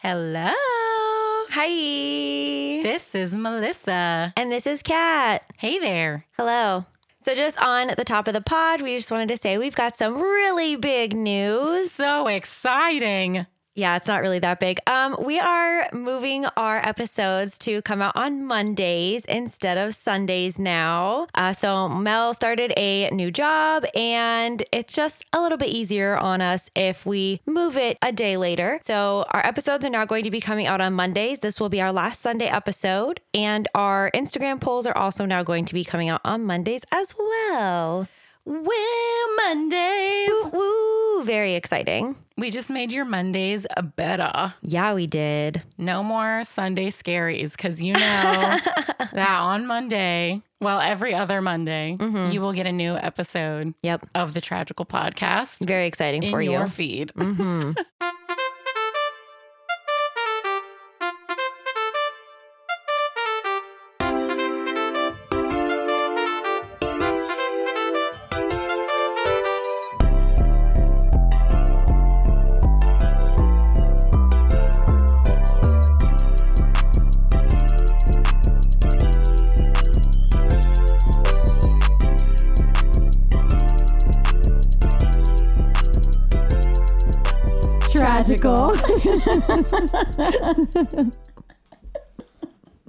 Hello. Hi. This is Melissa. And this is Kat. Hey there. Hello. So, just on the top of the pod, we just wanted to say we've got some really big news. So exciting. Yeah, it's not really that big. Um, we are moving our episodes to come out on Mondays instead of Sundays now. Uh, so Mel started a new job, and it's just a little bit easier on us if we move it a day later. So our episodes are now going to be coming out on Mondays. This will be our last Sunday episode, and our Instagram polls are also now going to be coming out on Mondays as well. Woo Mondays. Woo, woo. very exciting. We just made your Mondays better. Yeah, we did. No more Sunday scaries because you know that on Monday, well, every other Monday, you will get a new episode Yep. of the Tragical Podcast Very exciting in for your you. feed. hmm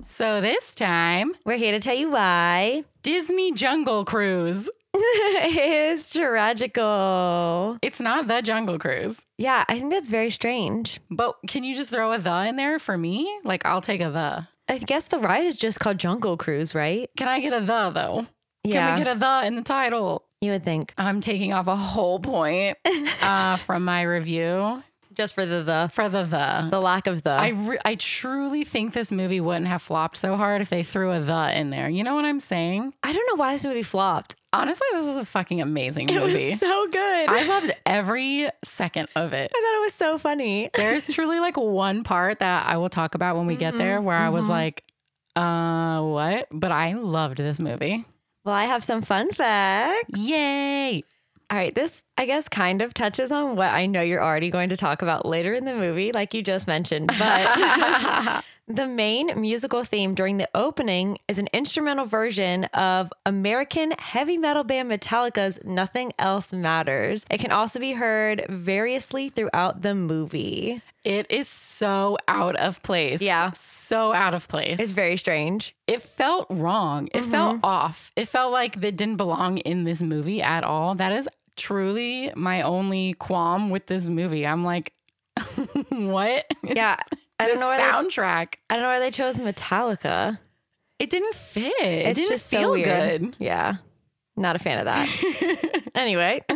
So this time, We're here to tell you why Disney Jungle Cruise. is tragical. It's not the Jungle Cruise. Yeah, I think that's very strange. But can you just throw a the in there for me? Like, I'll take a the. I guess the ride is just called Jungle Cruise, right? Can I get a the though? Yeah. Can we get a the in the title? You would think. I'm taking off a whole point uh, from my review Just for the the for the the. the lack of the. I, re- I truly think this movie wouldn't have flopped so hard if they threw a the in there. You know what I'm saying? I don't know why this movie flopped. Honestly, this is a fucking amazing It movie. was so good. I loved every second of it. I thought it was so funny. There's truly like one part that I will talk about when we get there where I was mhm. like, uh, what? But I loved this movie. Well, I have some fun facts. Yay. All right, this I guess kind of touches on what I know you're already going to talk about later in the movie, like you just mentioned. But the main musical theme during the opening is an instrumental version of American heavy metal band Metallica's Nothing Else Matters. It can also be heard variously throughout the movie. It is so out of place. Yeah. So out of place. It's very strange. it felt wrong. It felt off. It felt like that didn't belong in this movie at all. That is truly my only qualm with this movie. I'm like, what? Yeah. I don't know why they, soundtrack. I don't know why they chose Metallica. It didn't fit. It didn't just feel so weird. good. Yeah. Not a fan of that. anyway. um,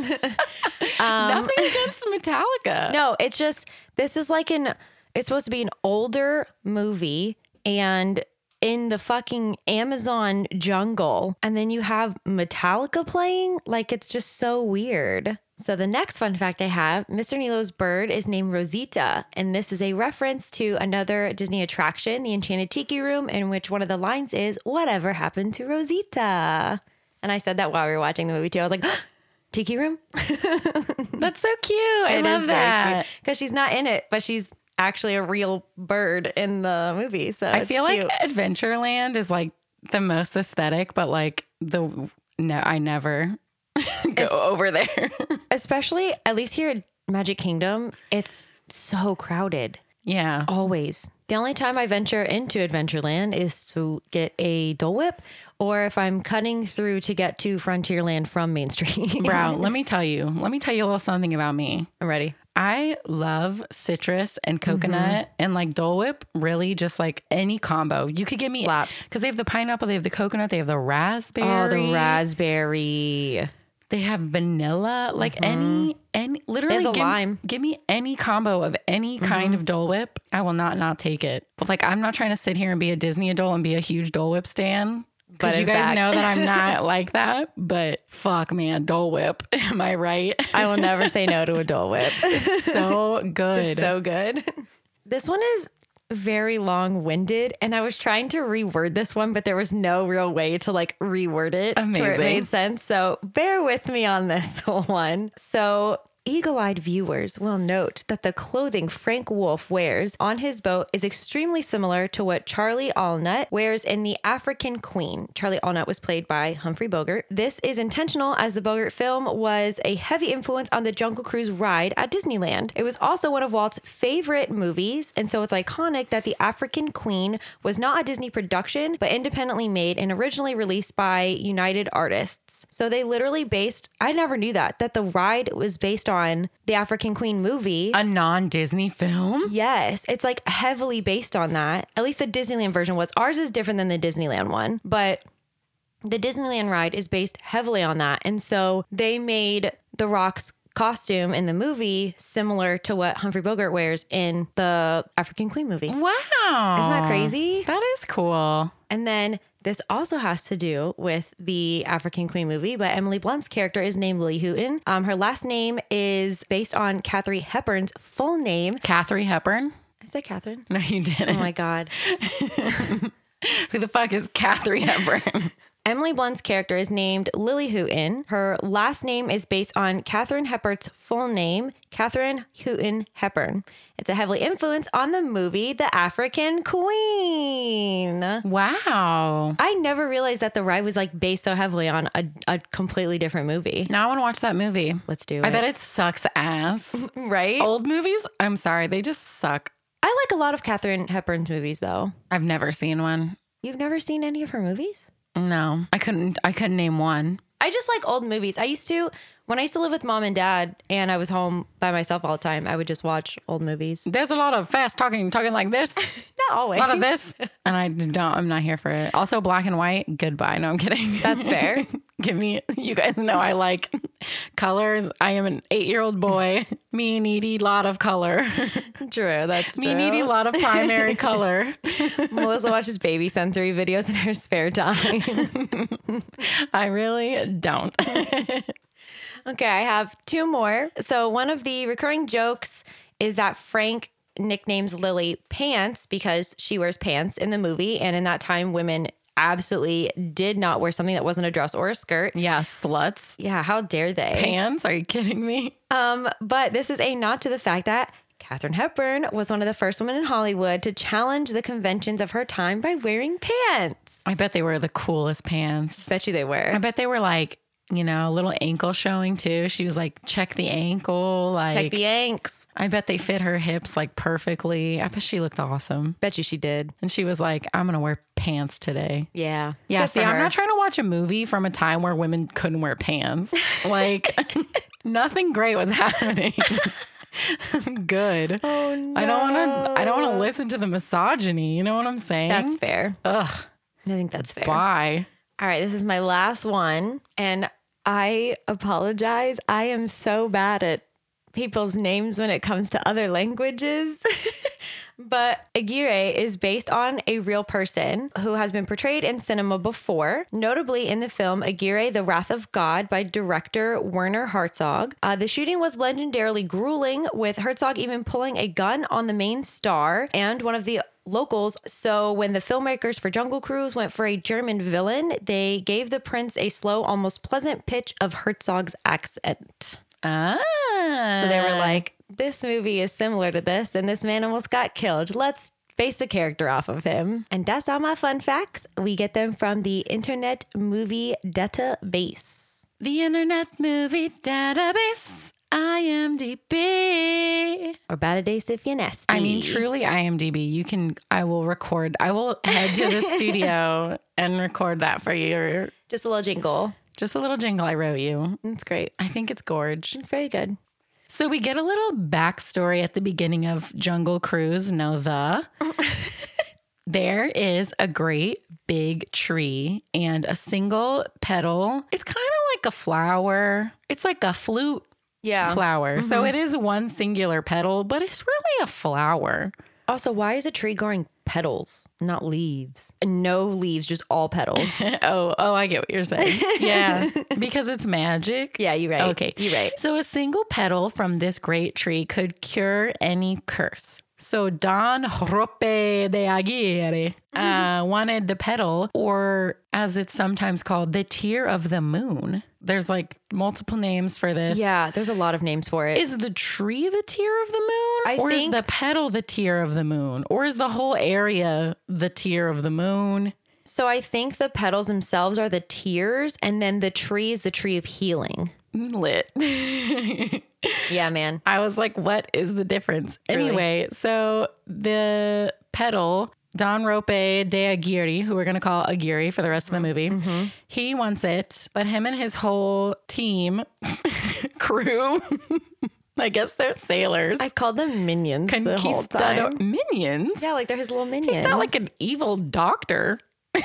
Nothing against Metallica. No, it's just this is like an it's supposed to be an older movie and in the fucking Amazon jungle and then you have Metallica playing like it's just so weird. So the next fun fact I have, Mr. Nilo's bird is named Rosita and this is a reference to another Disney attraction, the Enchanted Tiki Room in which one of the lines is whatever happened to Rosita. And I said that while we were watching the movie too. I was like, Tiki Room? That's so cute. I It love that. because she's not in it, but she's actually a real bird in the movie. So I feel cute. like Adventureland is like the most aesthetic, but like the no, I never go over there. especially at least here at Magic Kingdom, it's so crowded. yeah. Always. The only time I venture into Adventureland is to get a Dole Whip, or if I'm cutting through to get to Frontierland from Main Street. Bro, let me tell you. Let me tell you a little something about me. I'm ready. I love citrus and coconut Mm-hmm. and like Dole Whip. Really, just like any combo. You could give me Slaps. because they have the pineapple, they have the coconut, they have the raspberry. Oh, the raspberry. They have vanilla, like mm-hmm. any any literally give, lime. give me any combo of any mm-hmm. kind of Dole Whip. I will not not take it. But like I'm not trying to sit here and be a Disney adult and be a huge Dole Whip stan. But Because you guys fact- know that I'm not like that. But fuck man, Dole Whip. Am I right? I will never say no to a Dole Whip. It's so good. It's so good. This one is very long winded, and I was trying to reword this one, but there was no real way to like reword it to where it made sense. So bear with me on this one. So eagle eyed viewers will note that the clothing Frank Wolff wears on his boat is extremely similar to what Charlie Allnut wears in The African Queen. Charlie Allnut was played by Humphrey Bogart. This is intentional as the Bogart film was a heavy influence on the Jungle Cruise ride at Disneyland. It was also one of Walt's favorite movies, and so it's iconic that The African Queen was not a Disney production, but independently made and originally released by United Artists. So they literally based, I never knew that, that the ride was based on the African Queen movie. A non Disney film? Yes, it's like heavily based on that. At least the Disneyland version was. Ours is different than the Disneyland one, but the Disneyland ride is based heavily on that. And so they made The Rock's costume in the movie similar to what Humphrey Bogart wears in the African Queen movie. Wow. Isn't that crazy? That is cool. And then this also has to do with the African Queen movie, but Emily Blunt's character is named Lily Houghton. Um, her last name is based on Katharine Hepburn's full name. Katharine Hepburn? I said Catherine. No, you didn't. Oh my God. Who the fuck is Katharine Hepburn? Emily Blunt's character is named Lily Houghton. Her last name is based on Katharine Hepburn's full name, Katharine Houghton Hepburn. It's a heavily influence on the movie The African Queen. wow. I never realized that the ride was like based so heavily on a, a completely different movie. Now I want to watch that movie. Let's do it. I bet it sucks ass. right? Old movies, I'm sorry, they just suck. I like a lot of Katharine Hepburn's movies though. I've never seen one. You've never seen any of her movies? No, I couldn't. I couldn't name one. I just like old movies. I used to when I used to live with mom and dad and I was home by myself all the time, I would just watch old movies. There's a lot of fast talking, talking like this, Not always. a lot of this, and I don't. I'm not here for it. Also, black and white. Goodbye. No, I'm kidding. That's fair. Give me. You guys know I like colors. I am an eight year old boy. Me needy lot of color. True, that's Me needy lot of primary color. Melissa watches baby sensory videos in her spare time. I really don't. Okay, I have two more. So one of the recurring jokes is that Frank nicknames Lily Pants because she wears pants in the movie, and in that time, women absolutely did not wear something that wasn't a dress or a skirt. Yeah, sluts. Yeah, how dare they? Pants? Are you kidding me? Um, but this is a nod to the fact that Katharine Hepburn was one of the first women in Hollywood to challenge the conventions of her time by wearing pants. I bet they were the coolest pants. Bet you they were. I bet they were like, you know, a little ankle showing too. She was like, check the ankle. Like, Check the Yanks. I bet they fit her hips like perfectly. I bet she looked awesome. Bet you she did. And she was like, I'm going to wear pants today. Yeah. Yeah, Good see, I'm not trying to watch a movie from a time where women couldn't wear pants. Like, nothing great was happening. Good. Oh no. I don't want to. I don't want to listen to the misogyny. You know what I'm saying? That's fair. ugh. I think that's fair. Bye. All right, this is my last one. And I apologize. I am so bad at people's names when it comes to other languages. but Aguirre is based on a real person who has been portrayed in cinema before, notably in the film Aguirre, The Wrath of God by director Werner Herzog. Uh, the shooting was legendarily grueling, with Herzog even pulling a gun on the main star and one of the locals. So when the filmmakers for Jungle Cruise went for a German villain, they gave the prince a slow, almost pleasant pitch of Herzog's accent. Ah. So they were like, this movie is similar to this, and this man almost got killed. Let's base a character off of him. And that's all my fun facts. We get them from the Internet Movie Database. the Internet Movie Database. IMDb. Or Batadace if you're nasty. I mean, truly IMDb. You can. I will record. I will head to the studio and record that for you. Just a little jingle. Just a little jingle I wrote you. It's great. I think it's gorge. It's very good. So we get a little backstory at the beginning of Jungle Cruise. No, the there is a great big tree and a single petal. It's kind of like a flower. It's like a flute Yeah. flower. So mm-hmm. it is one singular petal, but it's really a flower. Also, why is a tree growing petals, not leaves? No leaves, just all petals. oh, oh, I get what you're saying. Yeah, because it's magic. yeah, you're right. Okay. You're right. So a single petal from this great tree could cure any curse. So Don Lope de Aguirre uh, wanted the petal, or as it's sometimes called, the tear of the moon. There's like multiple names for this. Yeah, there's a lot of names for it. Is the tree the tear of the moon? I or think- is the petal the tear of the moon? Or is the whole area the tear of the moon? so I think the petals themselves are the tears, and then the tree is the tree of healing. Lit. Yeah, man. I was like, what is the difference? Truly. Anyway, so the petal, Don Lope de Aguirre, who we're going to call Aguirre for the rest of the movie, Mm-hmm. he wants it, but him and his whole team, crew, I guess they're sailors, I called them minions the whole time. minions. Yeah, like they're his little minions. He's not like an evil doctor.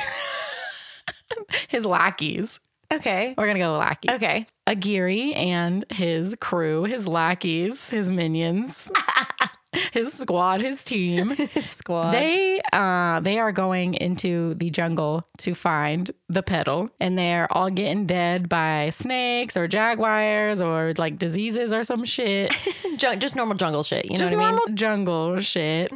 his lackeys. Okay. We're going to go lackey. Okay. Aguirre and his crew, his lackeys, his minions, his squad, his team. his Squad. They uh they are going into the jungle to find the petal and they're all getting dead by snakes or jaguars or like diseases or some shit. Just normal jungle shit. You know Just what I mean? normal jungle shit.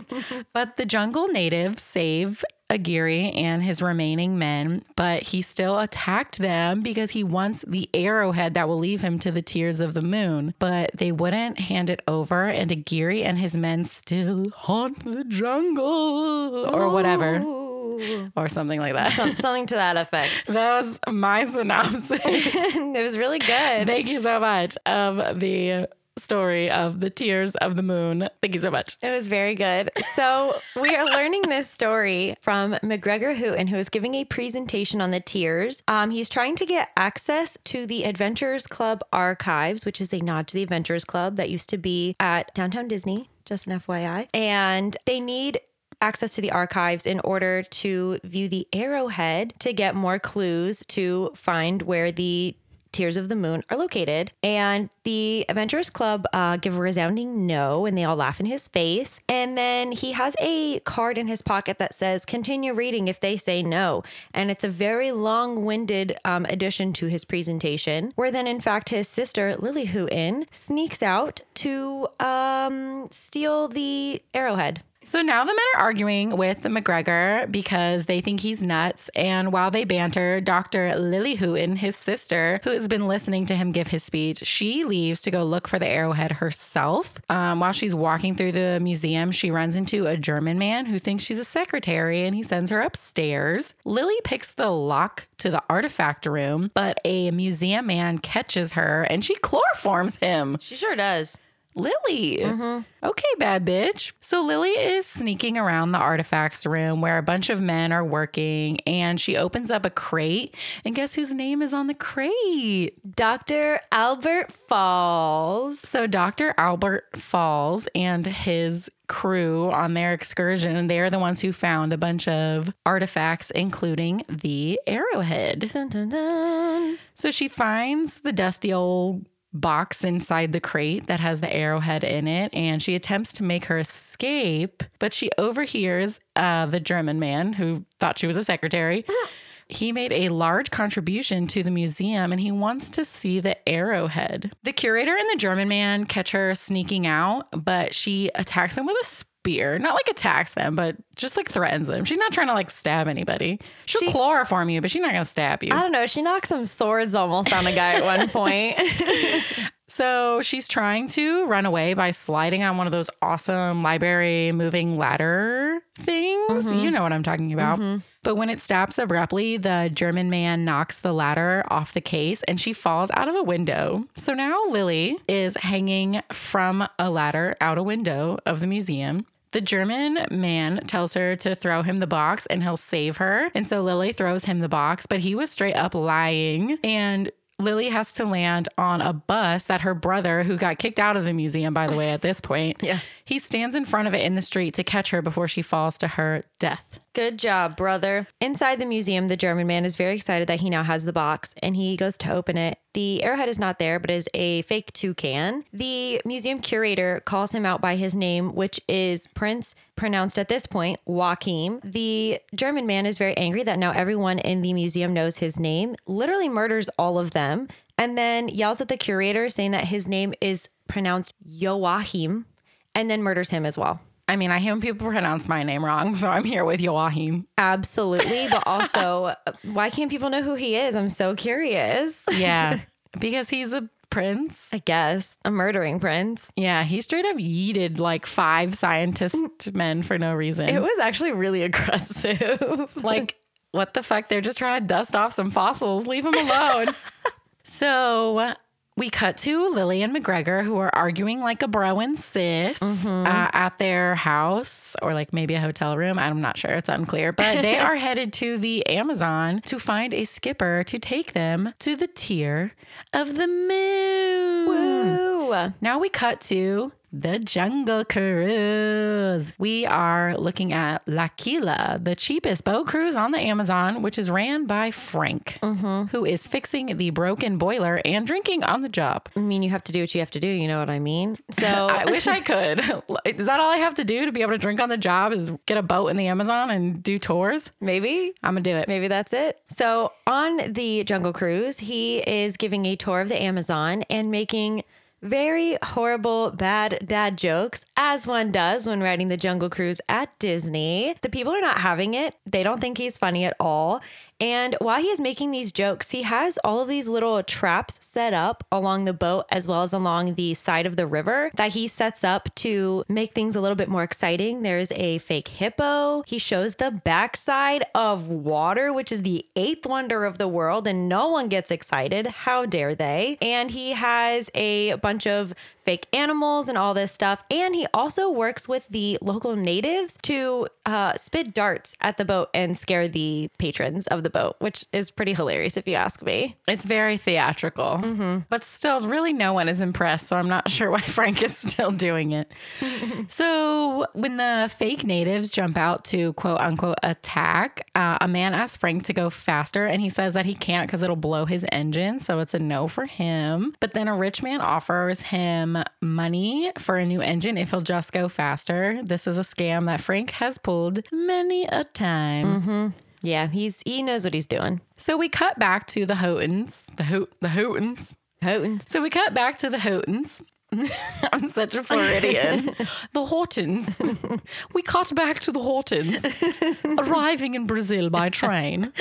but the jungle natives save Aguirre and his remaining men, but he still attacked them because he wants the arrowhead that will leave him to the tears of the moon. But they wouldn't hand it over, and Aguirre and his men still haunt the jungle or whatever, Ooh. or something like that. Some- something to that effect. that was my synopsis. it was really good. Thank you so much of the story of the tears of the moon. Thank you so much. It was very good. So we are learning this story from McGregor Houghton, who is giving a presentation on the tears. Um, he's trying to get access to the Adventurers Club archives, which is a nod to the Adventurers Club that used to be at Downtown Disney, just an FYI. And they need access to the archives in order to view the arrowhead to get more clues to find where the Tears of the Moon are located. And the Adventurers Club uh, give a resounding no, and they all laugh in his face. And then he has a card in his pocket that says, continue reading if they say no. And it's a very long winded um, addition to his presentation, where then, in fact, his sister, Lily Houghton, sneaks out to um, steal the arrowhead. So now the men are arguing with McGregor because they think he's nuts. And while they banter, Dr. Lily Houghton, his sister, who has been listening to him give his speech, she leaves to go look for the arrowhead herself. Um, while she's walking through the museum, she runs into a German man who thinks she's a secretary and he sends her upstairs. Lily picks the lock to the artifact room, but a museum man catches her and she chloroforms him. She sure does. Lily. Mm-hmm. Okay, bad bitch. So Lily is sneaking around the artifacts room where a bunch of men are working and she opens up a crate. And guess whose name is on the crate? Dr. Albert Falls. So Dr. Albert Falls and his crew on their excursion, they're the ones who found a bunch of artifacts, including the arrowhead. Dun, dun, dun. So she finds the dusty old box inside the crate that has the arrowhead in it and she attempts to make her escape but she overhears uh, the german man who thought she was a secretary. He made a large contribution to the museum and he wants to see the arrowhead. The curator and the german man catch her sneaking out but she attacks him with a spear not like attacks them but just like threatens them she's not trying to like stab anybody she'll She- chloroform you but she's not gonna stab you I don't know. She knocks some swords almost on a guy at one point. So she's trying to run away by sliding on one of those awesome library moving ladder things. Mm-hmm. You know what I'm talking about. Mm-hmm. But when it stops abruptly, the German man knocks the ladder off the case and she falls out of a window. So now Lily is hanging from a ladder out a window of the museum. The German man tells her to throw him the box and he'll save her. And so Lily throws him the box, but he was straight up lying. And Lily has to land on a bus that her brother, who got kicked out of the museum, by the way, at this point, Yeah. he stands in front of it in the street to catch her before she falls to her death. Good job, brother. Inside the museum, the German man is very excited that he now has the box and he goes to open it. The arrowhead is not there, but is a fake toucan. The museum curator calls him out by his name, which is Prince, pronounced at this point Joachim. The German man is very angry that now everyone in the museum knows his name, literally murders all of them, and then yells at the curator saying that his name is pronounced Joachim, and then murders him as well. I mean, I hear people pronounce my name wrong, so I'm here with Joachim. Absolutely. But also, why can't people know who he is? I'm so curious. Yeah, because he's a prince. I guess a murdering prince. Yeah, he straight up yeeted like five scientist men for no reason. It was actually really aggressive. like, what the fuck? They're just trying to dust off some fossils. Leave them alone. so we cut to Lily and McGregor, who are arguing like a bro and sis uh, at their house or like maybe a hotel room. I'm not sure. It's unclear. But they are headed to the Amazon to find a skipper to take them to the tear of the moon. Woo. Now we cut to the Jungle Cruise. We are looking at La Quila, the cheapest boat cruise on the Amazon, which is ran by Frank, mm-hmm. who is fixing the broken boiler and drinking on the job. I mean, you have to do what you have to do. You know what I mean? So I wish I could. Is that all I have to do to be able to drink on the job? Is get a boat in the Amazon and do tours? maybe I'm gonna do it. Maybe that's it. So, on the Jungle Cruise, he is giving a tour of the Amazon and making very horrible, bad dad jokes, as one does when riding the Jungle Cruise at Disney. The people are not having it, they don't think he's funny at all. And while he is making these jokes, he has all of these little traps set up along the boat as well as along the side of the river that he sets up to make things a little bit more exciting. There's a fake hippo. He shows the backside of water, which is the eighth wonder of the world, and no one gets excited. How dare they? And he has a bunch of fake animals and all this stuff. And he also works with the local natives to uh, spit darts at the boat and scare the patrons of the boat, which is pretty hilarious if you ask me. It's very theatrical, but still, really, no one is impressed. So I'm not sure why Frank is still doing it. so when the fake natives jump out to quote unquote attack, uh, a man asks Frank to go faster, and he says that he can't because it'll blow his engine. So it's a no for him. But then a rich man offers him money for a new engine if he'll just go faster. This is a scam that Frank has pulled many a time. Mm-hmm. Yeah, he's he knows what he's doing. So we cut back to the Houghtons, the Ho- the Houghtons. Houghton's. So we cut back to the Houghtons. I'm such a Floridian. the Hortons. we cut back to the Hortons, arriving in Brazil by train.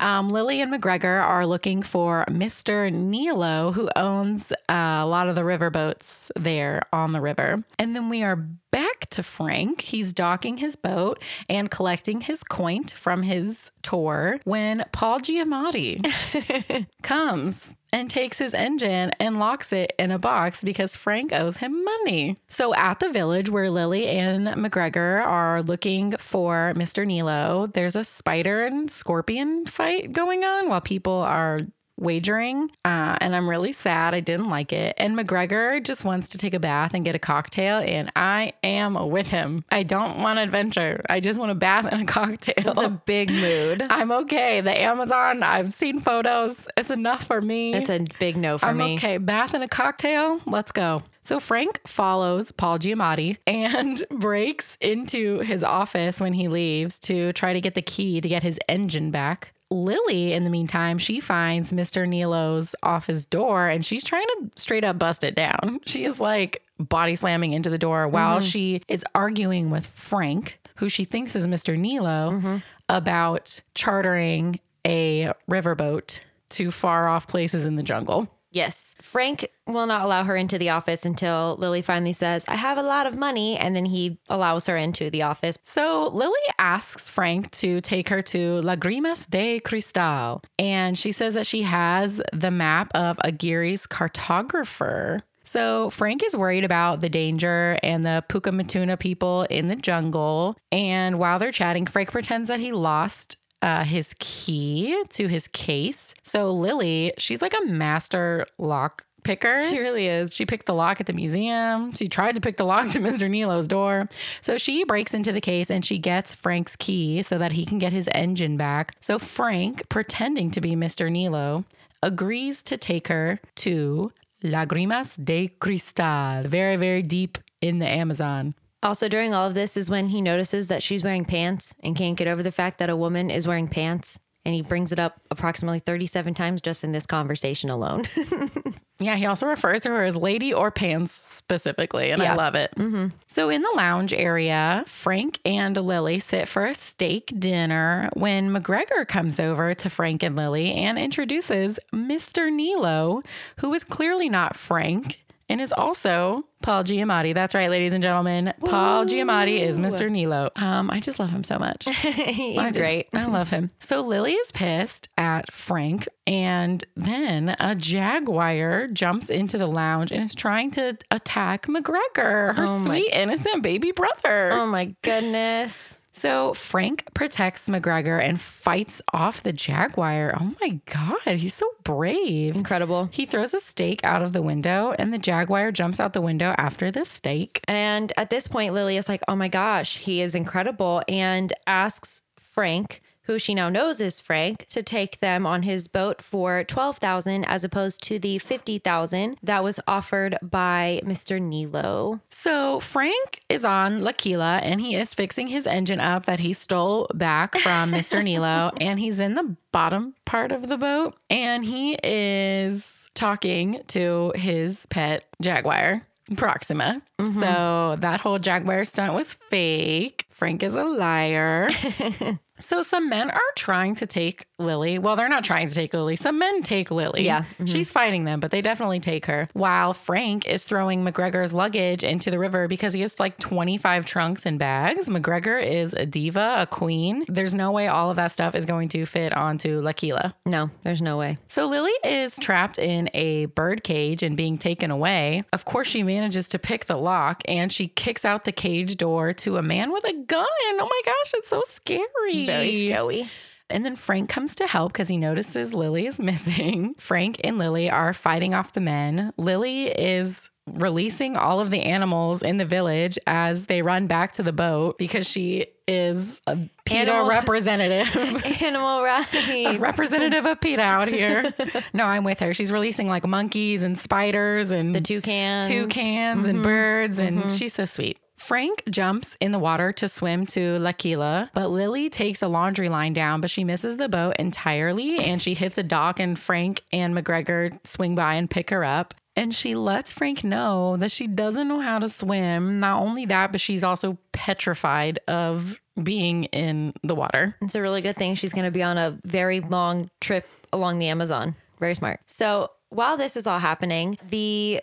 Um, Lily and McGregor are looking for Mr. Nilo, who owns uh, a lot of the riverboats there on the river. And then we are back to Frank. He's docking his boat and collecting his coin from his tour when Paul Giamatti comes and takes his engine and locks it in a box because Frank owes him money. So at the village where Lily and McGregor are looking for Mr. Nilo, there's a spider and scorpion fight going on while people are wagering uh, and i'm really sad i didn't like it and mcgregor just wants to take a bath and get a cocktail and i am with him i don't want adventure i just want a bath and a cocktail It's a big mood. i'm okay the amazon i've seen photos it's enough for me It's a big no for I'm me. okay. Bath and a cocktail. Let's go. So Frank follows Paul Giamatti and breaks into his office when he leaves to try to get the key to get his engine back. Lily, in the meantime, she finds Mr. Nilo's office door and she's trying to straight up bust it down. She is like body slamming into the door while mm-hmm. she is arguing with Frank, who she thinks is Mr. Nilo, mm-hmm. about chartering a riverboat to far off places in the jungle. Yes. Frank will not allow her into the office until Lily finally says, I have a lot of money. And then he allows her into the office. So Lily asks Frank to take her to Lagrimas de Cristal. And she says that she has the map of Aguirre's cartographer. So Frank is worried about the danger and the Pukamatuna people in the jungle. And while they're chatting, Frank pretends that he lost uh, his key to his case. So Lily, she's like a master lock picker. She really is. She picked the lock at the museum. She tried to pick the lock to Mr. Nilo's door. So she breaks into the case and she gets Frank's key so that he can get his engine back. So Frank, pretending to be Mr. Nilo, agrees to take her to Lagrimas de Cristal, very, very deep in the Amazon. Also, during all of this is when he notices that she's wearing pants and can't get over the fact that a woman is wearing pants. And he brings it up approximately 37 times just in this conversation alone. Yeah, he also refers to her as lady or pants specifically, and I love it. Mm-hmm. So in the lounge area, Frank and Lily sit for a steak dinner when McGregor comes over to Frank and Lily and introduces Mr. Nilo, who is clearly not Frank and is also Paul Giamatti. That's right, ladies and gentlemen. Paul Giamatti is Mr. Nilo. Um, I just love him so much. He's I just- great. I love him. So Lily is pissed at Frank, and then a jaguar jumps into the lounge and is trying to attack McGregor, her Oh my- sweet innocent baby brother. Oh my goodness. So Frank protects McGregor and fights off the jaguar. Oh my god, he's so brave. Incredible. He throws a steak out of the window, and the jaguar jumps out the window after the steak. And at this point, Lily is like, oh my gosh, he is incredible, and asks Frank, who she now knows is Frank, to take them on his boat for 12000 as opposed to the 50000 that was offered by Mr. Nilo. So Frank is on La Quila and he is fixing his engine up that he stole back from Mr. Nilo. And he's in the bottom part of the boat and he is talking to his pet jaguar. Proxima. Mm-hmm. So that whole jaguar stunt was fake. Frank is a liar. so some men are trying to take Lily. Well, they're not trying to take Lily. Some men take Lily. Yeah. Mm-hmm. She's fighting them, but they definitely take her. While Frank is throwing McGregor's luggage into the river because he has like 25 trunks and bags. McGregor is a diva, a queen. There's no way all of that stuff is going to fit onto La Quila. No, there's no way. So Lily is trapped in a bird cage and being taken away. Of course, she manages to pick the lock and she kicks out the cage door to a man with a gun. Oh my gosh, it's so scary. Very scary. And then Frank comes to help because he notices Lily is missing. Frank and Lily are fighting off the men. Lily is releasing all of the animals in the village as they run back to the boat because she is a PETA Animal- representative. Animal rights. representative of PETA out here. no, I'm with her. She's releasing like monkeys and spiders and the toucans. toucans and mm-hmm. birds, and mm-hmm. she's so sweet. Frank jumps in the water to swim to La Quila, but Lily takes a laundry line down, but she misses the boat entirely and she hits a dock, and Frank and McGregor swing by and pick her up. And she lets Frank know that she doesn't know how to swim. Not only that, but she's also petrified of being in the water. It's a really good thing she's going to be on a very long trip along the Amazon. Very smart. So while this is all happening, the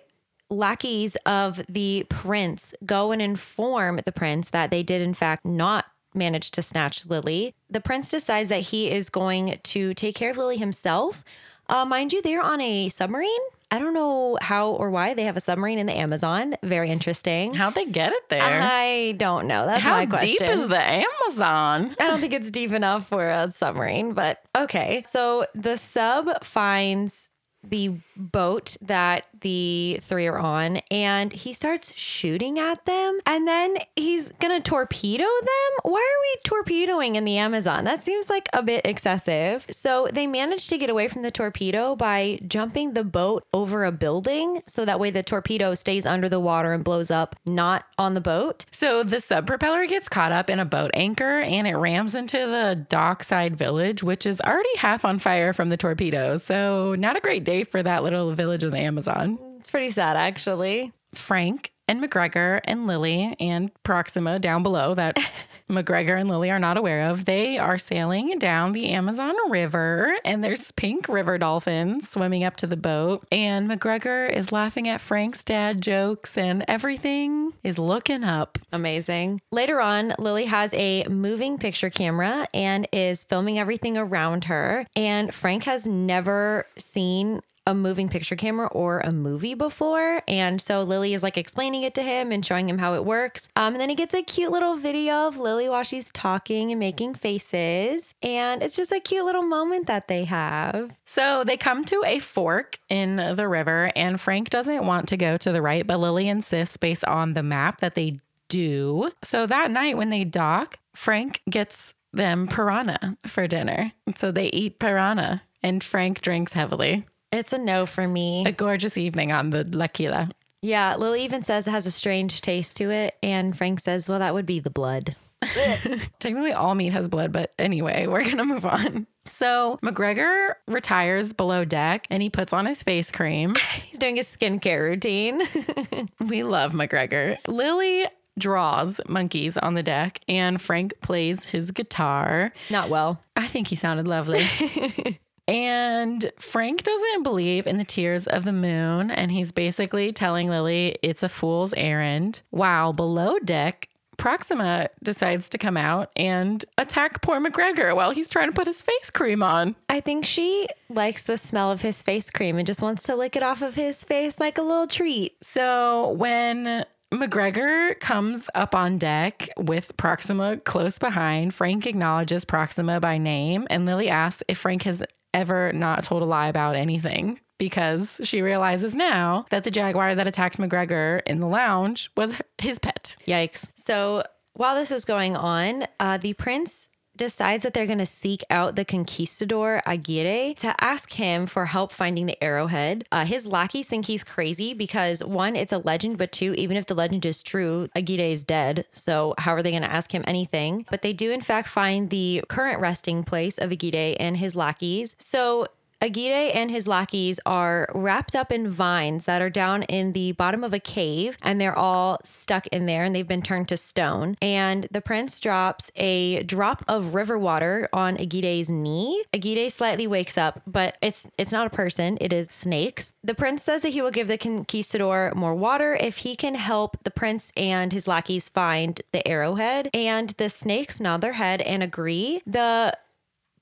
lackeys of the prince go and inform the prince that they did, in fact, not manage to snatch Lily. The prince decides that he is going to take care of Lily himself. Uh, mind you, they're on a submarine. I don't know how or why they have a submarine in the Amazon. Very interesting. How'd they get it there? I don't know. That's How my question. How deep is the Amazon? I don't think it's deep enough for a submarine, but okay. So the sub finds the boat that the three are on and he starts shooting at them and then he's gonna torpedo them. Why are we torpedoing in the Amazon? That seems like a bit excessive. So they managed to get away from the torpedo by jumping the boat over a building so that way the torpedo stays under the water and blows up, not on the boat. So the sub propeller gets caught up in a boat anchor and it rams into the dockside village, which is already half on fire from the torpedoes. So not a great day for that little village in the Amazon. It's pretty sad actually. Frank and McGregor and Lily and Proxima down below that McGregor and Lily are not aware of. They are sailing down the Amazon River and there's pink river dolphins swimming up to the boat. And McGregor is laughing at Frank's dad jokes and everything is looking up. Amazing. Later on, Lily has a moving picture camera and is filming everything around her. And Frank has never seen a moving picture camera or a movie before. And so Lily is like explaining it to him and showing him how it works. Um, and then he gets a cute little video of Lily while she's talking and making faces. And it's just a cute little moment that they have. So they come to a fork in the river, and Frank doesn't want to go to the right, but Lily insists based on the map that they do. So that night when they dock, Frank gets them piranha for dinner. So they eat piranha, and Frank drinks heavily. It's a no for me. A gorgeous evening on the La Quila. Yeah, Lily even says it has a strange taste to it. And Frank says, well, that would be the blood. Technically, all meat has blood, but anyway, we're going to move on. So McGregor retires below deck and he puts on his face cream. He's doing his skincare routine. We love McGregor. Lily draws monkeys on the deck and Frank plays his guitar. Not well. I think he sounded lovely. And Frank doesn't believe in the tears of the moon. And he's basically telling Lily it's a fool's errand. While below deck, Proxima decides to come out and attack poor McGregor while he's trying to put his face cream on. I think she likes the smell of his face cream and just wants to lick it off of his face like a little treat. So when McGregor comes up on deck with Proxima close behind. Frank acknowledges Proxima by name, and Lily asks if Frank has ever not told a lie about anything because she realizes now that the jaguar that attacked McGregor in the lounge was his pet. Yikes. So while this is going on, uh, the prince decides that they're going to seek out the conquistador Aguirre to ask him for help finding the arrowhead. Uh, his lackeys think he's crazy because one, it's a legend, but two, even if the legend is true, Aguirre is dead. So how are they going to ask him anything? But they do, in fact, find the current resting place of Aguirre and his lackeys. So Aguirre and his lackeys are wrapped up in vines that are down in the bottom of a cave and they're all stuck in there and they've been turned to stone. And the prince drops a drop of river water on Aguirre's knee. Aguirre slightly wakes up, but it's it's not a person, it is snakes. The prince says that he will give the conquistador more water if he can help the prince and his lackeys find the arrowhead. And the snakes nod their head and agree. The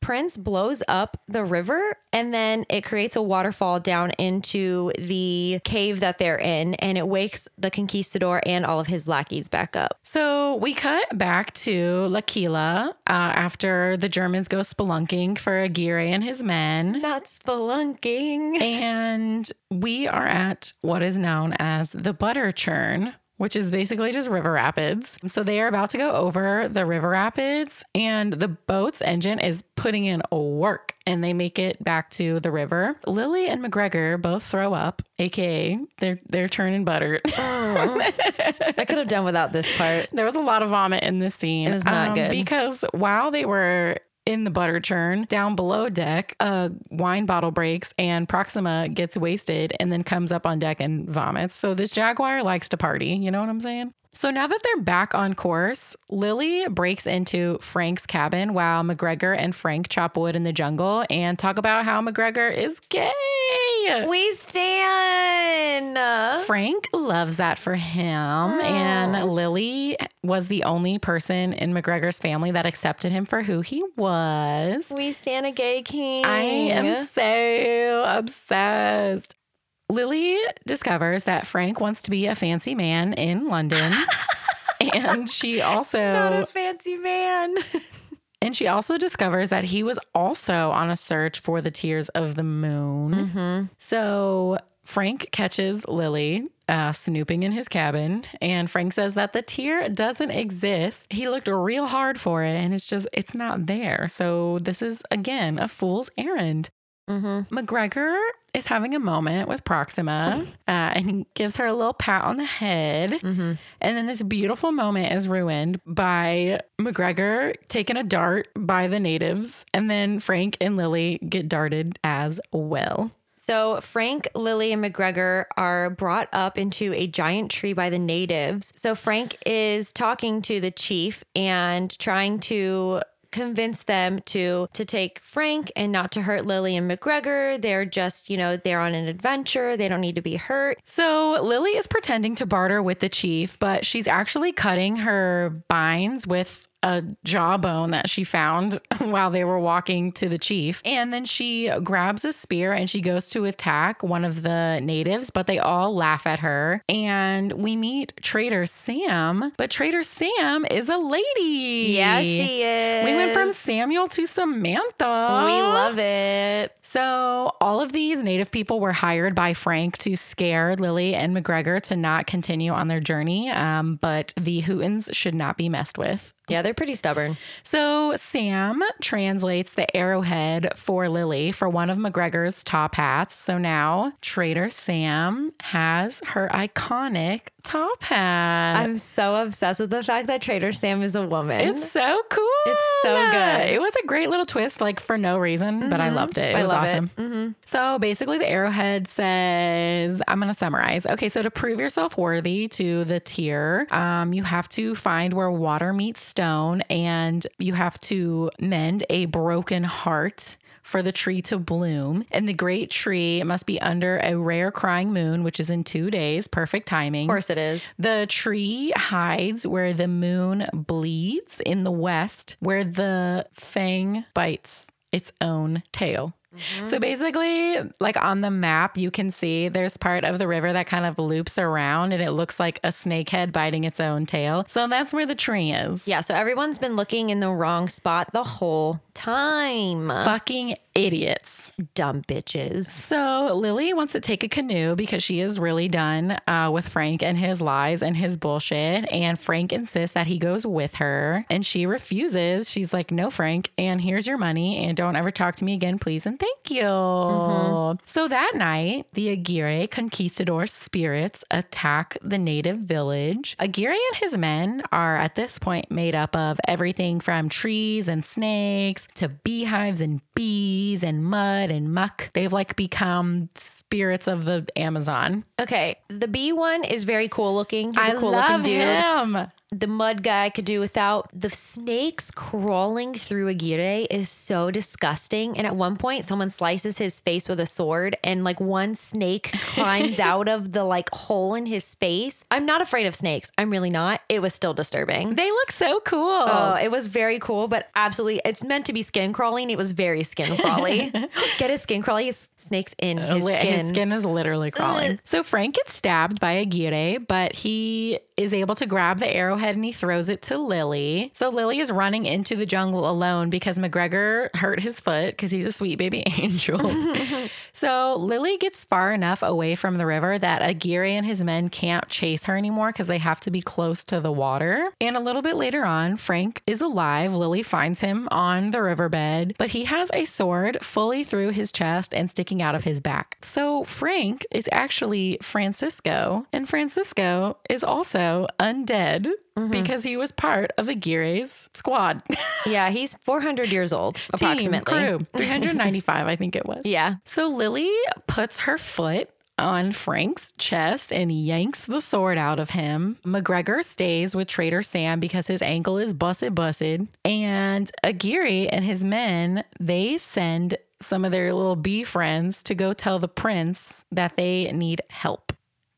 Prince blows up the river and then it creates a waterfall down into the cave that they're in and it wakes the conquistador and all of his lackeys back up. So we cut back to La Quila uh, after the Germans go spelunking for Aguirre and his men. Not spelunking. And we are at what is known as the butter churn, which is basically just river rapids. So they are about to go over the river rapids, and the boat's engine is putting in work and they make it back to the river. Lily and McGregor both throw up, aka they're they're churning butter. I could have done without this part. there was a lot of vomit in this scene. It was not um, good. because while they were in the butter churn down below deck, a wine bottle breaks and Proxima gets wasted and then comes up on deck and vomits. So this jaguar likes to party. You know what I'm saying? So now that they're back on course, Lily breaks into Frank's cabin while McGregor and Frank chop wood in the jungle and talk about how McGregor is gay. We stand. Frank loves that for him. And oh. Lily was the only person in McGregor's family that accepted him for who he was. We stand a gay king. I am so obsessed. Lily discovers that Frank wants to be a fancy man in London. and she also not a fancy man. and she also discovers that he was also on a search for the tears of the moon. So Frank catches Lily uh, snooping in his cabin, and Frank says that the tear doesn't exist. He looked real hard for it, and it's just, it's not there. So this is, again, a fool's errand. McGregor is having a moment with Proxima uh, and he gives her a little pat on the head. And then this beautiful moment is ruined by McGregor taking a dart by the natives. And then Frank and Lily get darted as well. So Frank, Lily, and McGregor are brought up into a giant tree by the natives. So Frank is talking to the chief and trying to convince them to to take Frank and not to hurt Lily and McGregor. They're just, you know, they're on an adventure. They don't need to be hurt. So Lily is pretending to barter with the chief, but she's actually cutting her binds with a jawbone that she found while they were walking to the chief. And then she grabs a spear and she goes to attack one of the natives, but they all laugh at her. And we meet Trader Sam, but Trader Sam is a lady. Yeah, she is. We went from Samuel to Samantha. We love it. So, all of these native people were hired by Frank to scare Lily and McGregor to not continue on their journey. Um, but the Houghtons should not be messed with. Yeah, they're pretty stubborn. So Sam translates the arrowhead for Lily for one of McGregor's top hats. So now Trader Sam has her iconic top hat. I'm so obsessed with the fact that Trader Sam is a woman. it's so cool. It's so good. It was a great little twist, like for no reason, but I loved it. It I was love it. awesome. So basically, the arrowhead says, I'm going to summarize. Okay, so to prove yourself worthy to the tear, um, you have to find where water meets stone and you have to mend a broken heart. For the tree to bloom. And the great tree must be under a rare crying moon, which is in two days. Perfect timing. of course it is. The tree hides where the moon bleeds in the west, where the fang bites its own tail. Mm-hmm. So basically, like on the map, you can see there's part of the river that kind of loops around and it looks like a snake head biting its own tail. So that's where the tree is. Yeah, so everyone's been looking in the wrong spot the whole time. Fucking idiots. Dumb bitches. So Lily wants to take a canoe because she is really done uh, with Frank and his lies and his bullshit. And Frank insists that he goes with her, and she refuses. She's like, "No, Frank, and here's your money, and don't ever talk to me again, please, and thank you." So that night, the Aguirre conquistador spirits attack the native village. Aguirre and his men are at this point made up of everything from trees and snakes to beehives and bees and mud and muck. They've like become spirits of the Amazon. Okay, the bee one is very cool looking. He's a cool love looking dude. him. The mud guy could do without. The snakes crawling through Aguirre is so disgusting. And at one point, someone slices his face with a sword, and like one snake climbs out of the like hole in his face. I'm not afraid of snakes. I'm really not. It was still disturbing. They look so cool. Oh, it was very cool, but absolutely, it's meant to be skin crawling. It was very skin crawly. Get his skin crawly. His snakes in his Li- skin. His skin is literally crawling. so Frank gets stabbed by Aguirre, but he is able to grab the arrowhead and he throws it to Lily. So Lily is running into the jungle alone because McGregor hurt his foot because he's a sweet baby angel. so Lily gets far enough away from the river that Aguirre and his men can't chase her anymore because they have to be close to the water. And a little bit later on, Frank is alive. Lily finds him on the riverbed, but he has a sword fully through his chest and sticking out of his back. So Frank is actually Francisco, and Francisco is also undead. Mm-hmm. Because he was part of Aguirre's squad. yeah, he's 400 years old, approximately. Team, crew. 395, I think it was. Yeah. So Lily puts her foot on Frank's chest and yanks the sword out of him. McGregor stays with Trader Sam because his ankle is busted, busted. And Aguirre and his men, they send some of their little bee friends to go tell the prince that they need help.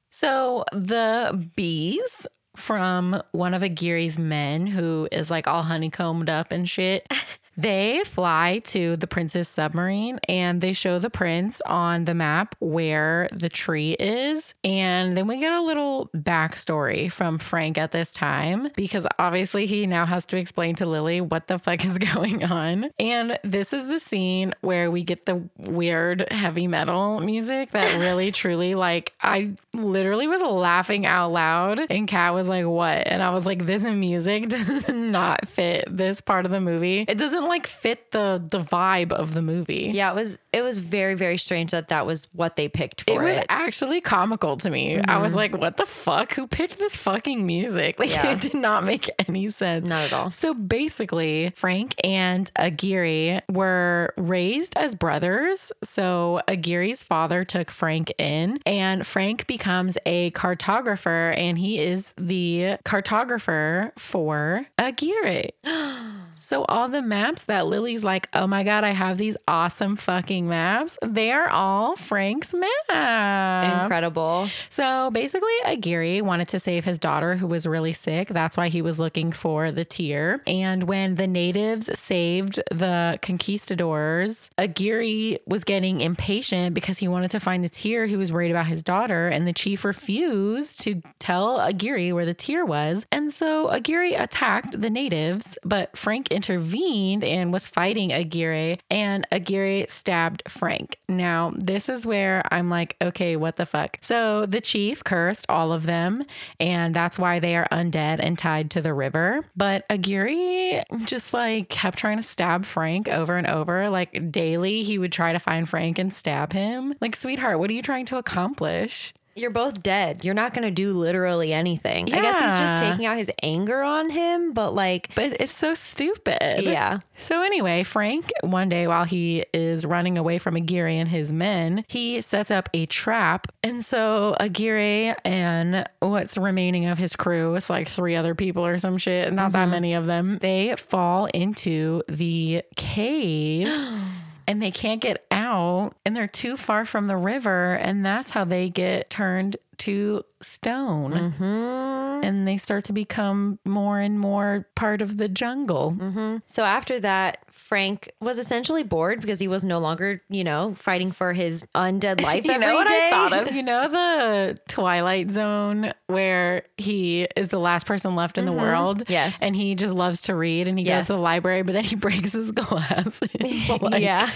So the bees from one of Aguirre's men, who is like all honeycombed up and shit. They fly to the prince's submarine and they show the prince on the map where the tree is. And then we get a little backstory from Frank at this time because obviously he now has to explain to Lily what the fuck is going on. And this is the scene where we get the weird heavy metal music that really truly, like, I literally was laughing out loud. And Kat was like, What? And I was like, This music does not fit this part of the movie. It doesn't like fit the the vibe of the movie. Yeah, it was it was very very strange that that was what they picked for It was it. actually comical to me. I mm-hmm. was like, what the fuck? Who picked this fucking music? Like, Yeah. it did not make any sense. Not at all. So basically, Frank and Aguirre were raised as brothers. So Aguirre's father took Frank in, and Frank becomes a cartographer, and he is the cartographer for Aguirre. So all the maps that Lily's like, oh my god, I have these awesome fucking maps. They are all Frank's maps. Incredible. So basically, Aguirre wanted to save his daughter who was really sick. That's why he was looking for the tear. And when the natives saved the conquistadors, Aguirre was getting impatient because he wanted to find the tear. He was worried about his daughter, and the chief refused to tell Aguirre where the tear was. And so Aguirre attacked the natives, but Frank intervened stormed in, was fighting Aguirre, and Aguirre stabbed Frank. Now, this is where I'm like, okay, what the fuck? So the chief cursed all of them, and that's why they are undead and tied to the river. But Aguirre just like kept trying to stab Frank over and over. Like daily, he would try to find Frank and stab him. Like, sweetheart, what are you trying to accomplish? You're both dead. You're not going to do literally anything. I guess he's just taking out his anger on him, but like, But it's so stupid. yeah. So anyway, Frank, one day while he is running away from Aguirre and his men, he sets up a trap. And so Aguirre and what's remaining of his crew, it's like three other people or some shit, not that mm-hmm. many of them, they fall into the cave. And they can't get out, and they're too far from the river, and that's how they get turned to stone. Mm-hmm. And they start to become more and more part of the jungle. Mm-hmm. So after that, Frank was essentially bored because he was no longer, you know, fighting for his undead life You every know what day. I thought of? You know the Twilight Zone where he is the last person left in the mm-hmm. world? Yes. And he just loves to read and he Yes. goes to the library, but then he breaks his glasses. Like, Yeah.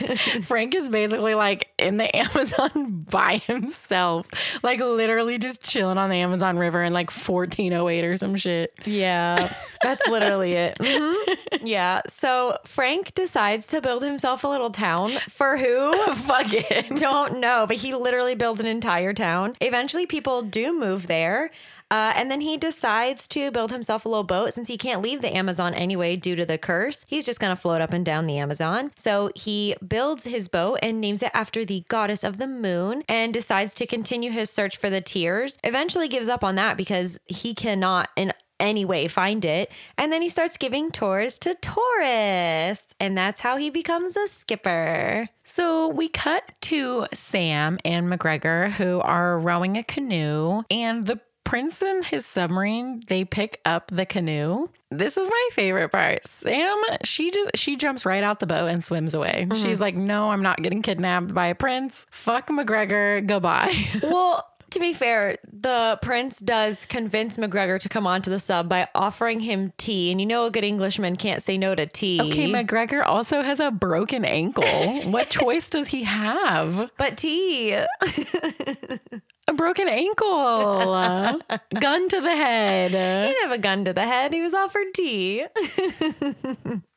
Frank is basically like in the Amazon by himself, like literally just chilling on the Amazon River in like 1408 or some shit. Yeah, that's literally it. Mhm. Yeah. So Frank decides to build himself a little town. For who? Fuck it. Don't know, but he literally builds an entire town. Eventually, people do move there. Uh, and then he decides to build himself a little boat since he can't leave the Amazon anyway due to the curse. He's just going to float up and down the Amazon. So he builds his boat and names it after the goddess of the moon and decides to continue his search for the tears. Eventually gives up on that because he cannot in any way find it. And then he starts giving tours to tourists. And that's how he becomes a skipper. So we cut to Sam and McGregor, who are rowing a canoe, and the prince and his submarine, they pick up the canoe. This is my favorite part. Sam, she just she jumps right out the boat and swims away. Mm-hmm. She's like, "No, I'm not getting kidnapped by a prince. Fuck McGregor. Goodbye." Well, to be fair, the prince does convince McGregor to come onto the sub by offering him tea. And you know, a good Englishman can't say no to tea. okay, McGregor also has a broken ankle. what choice does he have? but tea. A broken ankle. Gun to the head. He didn't have a gun to the head. He was offered tea.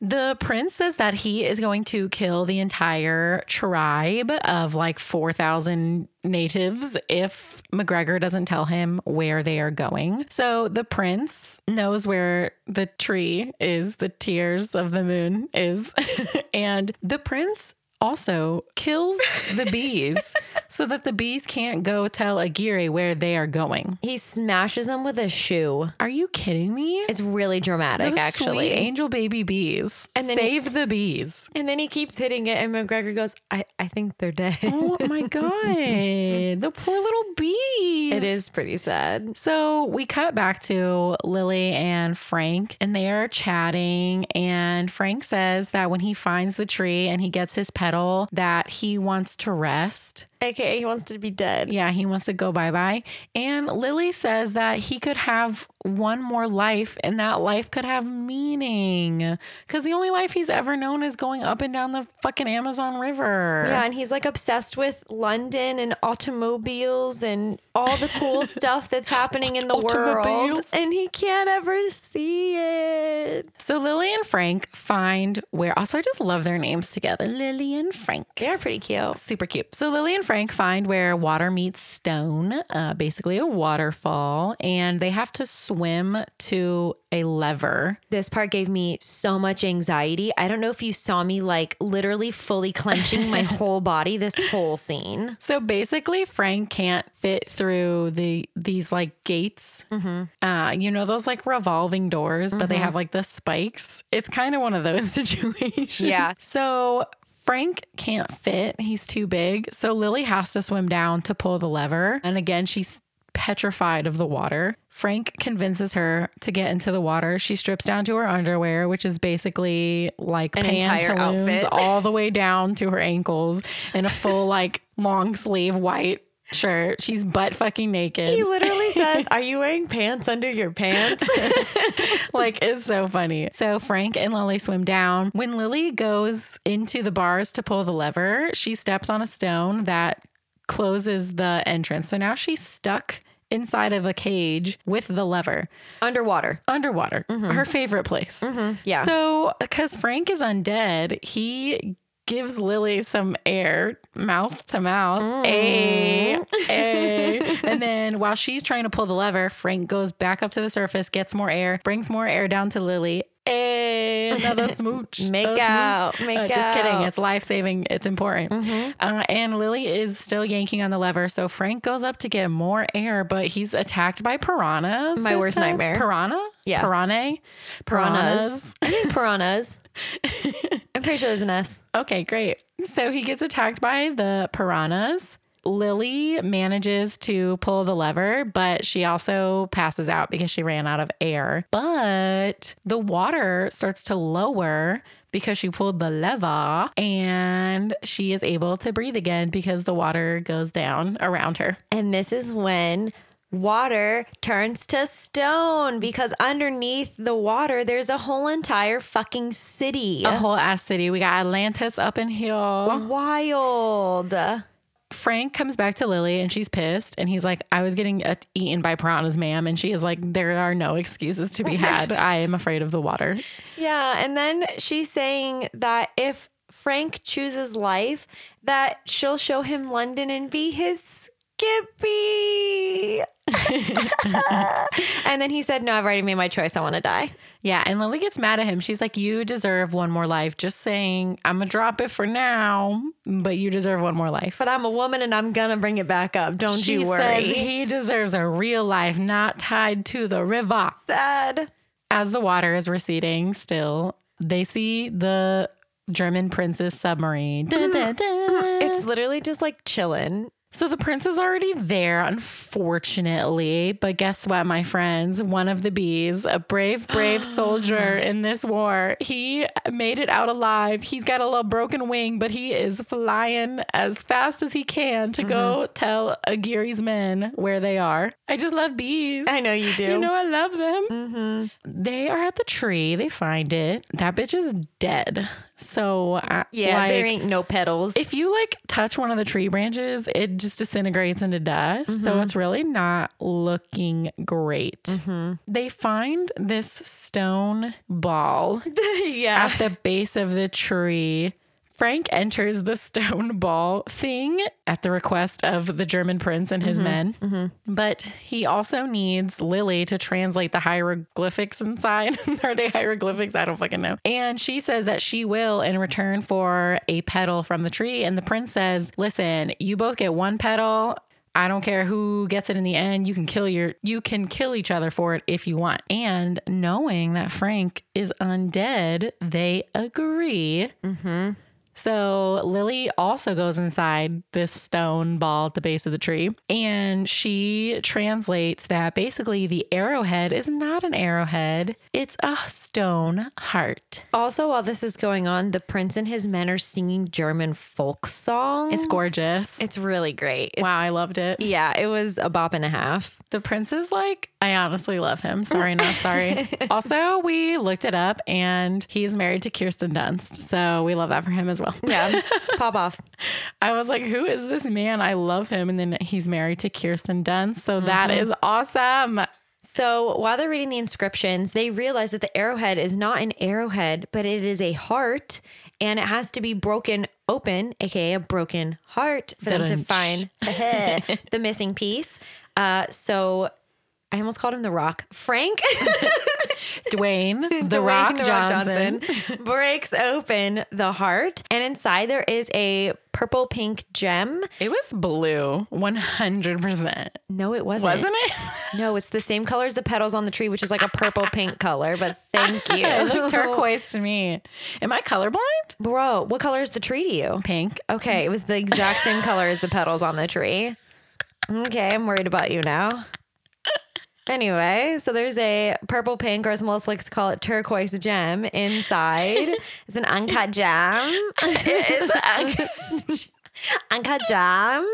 The prince says that he is going to kill the entire tribe of like 4,000 natives if McGregor doesn't tell him where they are going. So the prince knows where the tree is, the tears of the moon is. and the prince also kills the bees so that the bees can't go tell Aguirre where they are going. He smashes them with a shoe. Are you kidding me? It's really dramatic, Those actually. sweet angel baby bees. And then he- Save the bees. and then he keeps hitting it, and McGregor goes, I, I think they're dead. Oh my god, the poor little bees. it is pretty sad. So we cut back to Lily and Frank, and they are chatting. And Frank says that when he finds the tree and he gets his petal, that he wants to rest. AKA, he wants to be dead. Yeah, he wants to go bye bye. And Lily says that he could have one more life, and that life could have meaning. Because the only life he's ever known is going up and down the fucking Amazon River. Yeah, and he's like obsessed with London and automobiles and all the cool stuff that's happening in the world. And he can't ever see it. So Lily and Frank find where also I just love their names together. Lily and Frank. They're pretty cute. Super cute. So Lily and Frank find where water meets stone, uh, basically a waterfall, and they have to swim to a lever. This part gave me so much anxiety. I don't know if you saw me like literally fully clenching my whole body this whole scene. So basically, Frank can't fit through the these like gates. Uh, you know those like revolving doors, but they have like the spikes. It's kind of one of those situations. Yeah. So Frank can't fit; he's too big. So Lily has to swim down to pull the lever, and again she's petrified of the water. Frank convinces her to get into the water. She strips down to her underwear, which is basically like An pantaloons all the way down to her ankles in a full like long sleeve white shirt. She's butt fucking naked. He literally says, Are you wearing pants under your pants? like it's so funny. So Frank and Lily swim down. When Lily goes into the bars to pull the lever, she steps on a stone that closes the entrance. So now she's stuck inside of a cage with the lever Underwater. underwater. Mm-hmm. Her favorite place. Mm-hmm. Yeah. So because Frank is undead, he gives Lily some air, mouth to mouth. Mm. A, a. And then while she's trying to pull the lever, Frank goes back up to the surface, gets more air, brings more air down to Lily. A, another smooch. Make A smooch. out, make Uh, just kidding. It's life saving. It's important. Uh, and Lily is still yanking on the lever. So Frank goes up to get more air, but he's attacked by piranhas. My worst time. nightmare. Piranha? Yeah. Piranha? Piranhas. I think piranhas. I'm pretty sure there's an S. Okay, great. So he gets attacked by the piranhas. Lily manages to pull the lever, but she also passes out because she ran out of air. But the water starts to lower because she pulled the lever and she is able to breathe again because the water goes down around her. And this is when water turns to stone because underneath the water, there's a whole entire fucking city. A whole ass city. We got Atlantis up in here. Wild. Frank comes back to Lily and she's pissed. And he's like, I was getting uh, eaten by piranhas, ma'am. And she is like, There are no excuses to be had. I am afraid of the water. Yeah. And then she's saying that if Frank chooses life, that she'll show him London and be his Skippy. and then he said, No, I've already made my choice. I want to die. Yeah. And Lily gets mad at him. She's like, You deserve one more life. Just saying, I'm going to drop it for now, but you deserve one more life. But I'm a woman and I'm going to bring it back up. Don't She you says worry. he deserves a real life, not tied to the river. Sad. As the water is receding, still, they see the German prince's submarine. Dun, dun, dun. It's literally just like chilling. So the prince is already there, unfortunately. But guess what, my friends? One of the bees, a brave, brave soldier in this war, he made it out alive. He's got a little broken wing, but he is flying as fast as he can to go tell Aguirre's men where they are. I just love bees. I know you do. You know, I love them. mm-hmm. They are at the tree. They find it. That bitch is dead. So, uh, Yeah, like, there ain't no petals. if you like touch one of the tree branches, it just disintegrates into dust. So it's really not looking great. They find this stone ball yeah. at the base of the tree. Frank enters the stone ball thing at the request of the German prince and his mm-hmm. men. Mm-hmm. But he also needs Lily to translate the hieroglyphics inside. Are they hieroglyphics? I don't fucking know. And she says that she will in return for a petal from the tree. And the prince says, Listen, you both get one petal. I don't care who gets it in the end. You can kill your you can kill each other for it if you want. And knowing that Frank is undead, they agree. Mm-hmm. So Lily also goes inside this stone ball at the base of the tree and she translates that basically the arrowhead is not an arrowhead, it's a stone heart. Also, while this is going on, the prince and his men are singing German folk songs. It's gorgeous. It's really great. It's- wow, I loved it. Yeah, it was a bop and a half. The prince is like, I honestly love him. Sorry, not sorry. also, we looked it up and he's married to Kirsten Dunst. So we love that for him as well. Yeah, pop off. I was like, who is this man? I love him. And then he's married to Kirsten Dunst. So that is awesome. So while they're reading the inscriptions, they realize that the arrowhead is not an arrowhead, but it is a heart, and it has to be broken open, aka a broken heart, for them to find the missing piece. Uh, so I almost called him the Rock. Frank, Dwayne, the, Dwayne Rock, The Johnson. breaks open the heart, and inside there is a purple pink gem. It was blue, 100%. No, it wasn't. Wasn't it? No, it's the same color as the petals on the tree, which is like a purple pink color. But thank you. it looked turquoise to me. Am I colorblind? Bro, what color is the tree to you? Pink. Okay, it was the exact same color as the petals on the tree. Okay, I'm worried about you now. Anyway, so there's a purple pink, or as Melissa likes to call it, turquoise gem inside. It's an uncut gem. It is Uncle Jam.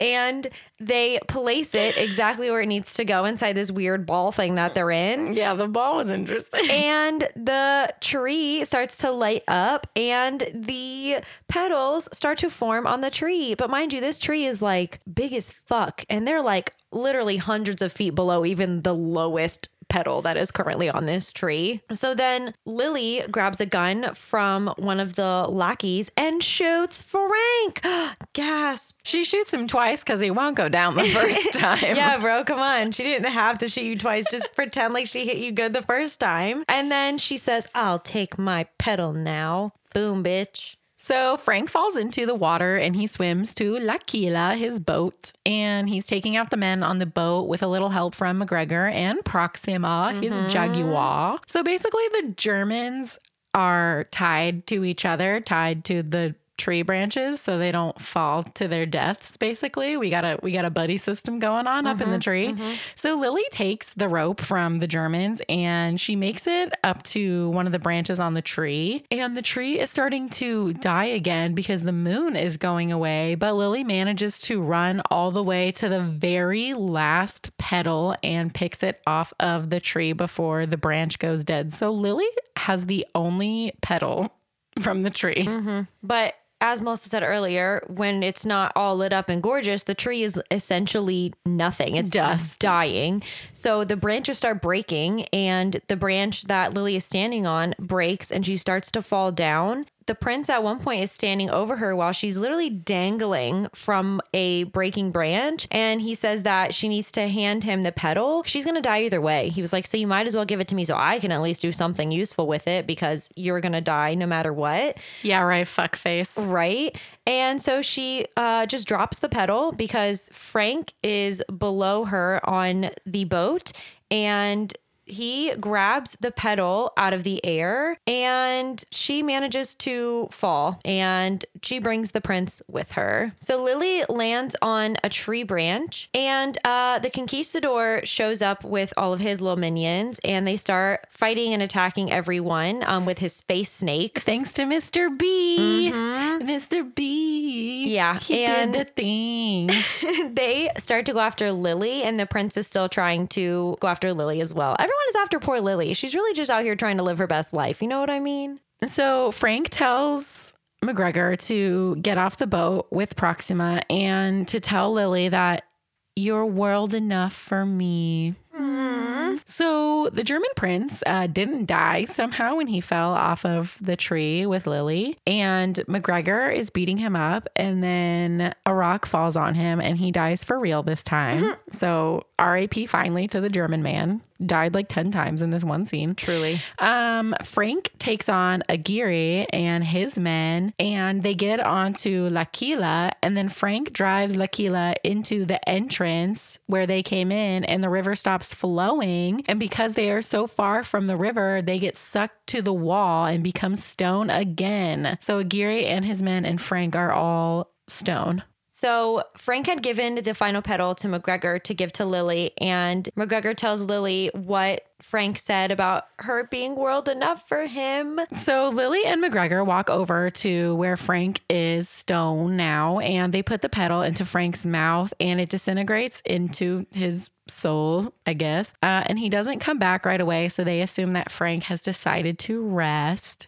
And they place it exactly where it needs to go inside this weird ball thing that they're in. Yeah, the ball was interesting. And the tree starts to light up and the petals start to form on the tree. But mind you, this tree is like big as fuck. And they're like literally hundreds of feet below even the lowest petal that is currently on this tree. So then Lily grabs a gun from one of the lackeys and shoots Frank. Gasp. She shoots him twice because he won't go down the first time. Yeah, bro, come on. She didn't have to shoot you twice. Just pretend like she hit you good the first time. And then she says, I'll take my petal now. Boom, bitch. So Frank falls into the water and he swims to La Quila, his boat, and he's taking out the men on the boat with a little help from McGregor and Proxima, his mm-hmm. jaguar. So basically, the Germans are tied to each other, tied to the tree branches so they don't fall to their deaths basically. We got a we got a buddy system going on up in the mm-hmm, tree. Mm-hmm. so lily takes the rope from the germans and she makes it up to one of the branches on the tree. And the tree is starting to die again because the moon is going away but lily manages to run all the way to the very last petal and picks it off of the tree before the branch goes dead. So lily has the only petal from the tree. Mm-hmm. But as Melissa said earlier, when it's not all lit up and gorgeous, the tree is essentially nothing. It's Dust. dying. So the branches start breaking, and the branch that Lily is standing on breaks and she starts to fall down. The prince at one point is standing over her while she's literally dangling from a breaking branch. And he says that she needs to hand him the petal. She's going to die either way. He was like, So you might as well give it to me so I can at least do something useful with it because you're going to die no matter what. Yeah, right. Fuck face. Right. And so she uh, just drops the petal because Frank is below her on the boat and he grabs the petal out of the air and she manages to fall and she brings the prince with her. So Lily lands on a tree branch and uh, the conquistador shows up with all of his little minions and they start fighting and attacking everyone um, with his face snakes. Thanks to Mr. B. Mr. B. Yeah, He and- did the thing. they start to go after Lily, and the prince is still trying to go after Lily as well. Everyone is after poor Lily. She's really just out here trying to live her best life. You know what I mean? so Frank tells McGregor to get off the boat with Proxima and to tell Lily that you're world enough for me. So the German prince uh, didn't die somehow when he fell off of the tree with Lily, and McGregor is beating him up, and then a rock falls on him, and he dies for real this time. so R.A.P. finally to the German man. Died like ten times in this one scene. Truly. Um, Frank takes on Aguirre and his men, and they get onto La Quila, and then Frank drives La Quila into the entrance where they came in, and the river stops flowing. And because they are so far from the river, they get sucked to the wall and become stone again. So Aguirre and his men and Frank are all stone. So Frank had given the final petal to McGregor to give to Lily, and McGregor tells Lily what Frank said about her being world enough for him. So Lily and McGregor walk over to where Frank is stone now, and they put the petal into Frank's mouth, and it disintegrates into his soul, I guess. Uh, and he doesn't come back right away, so they assume that Frank has decided to rest.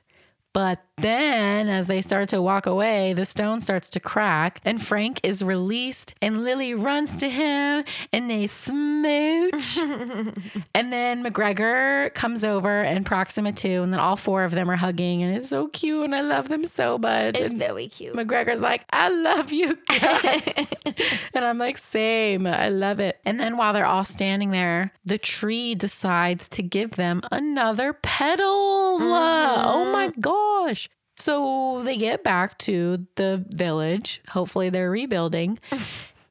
But then, as they start to walk away, the stone starts to crack, and Frank is released, and Lily runs to him, and they smooch. and then McGregor comes over, and Proxima too, and then all four of them are hugging, and it's so cute, and I love them so much. It's and very cute. McGregor's like, I love you guys. and I'm like, same. I love it. And then while they're all standing there, the tree decides to give them another petal. Oh my mm-hmm. gosh. So they get back to the village. Hopefully they're rebuilding.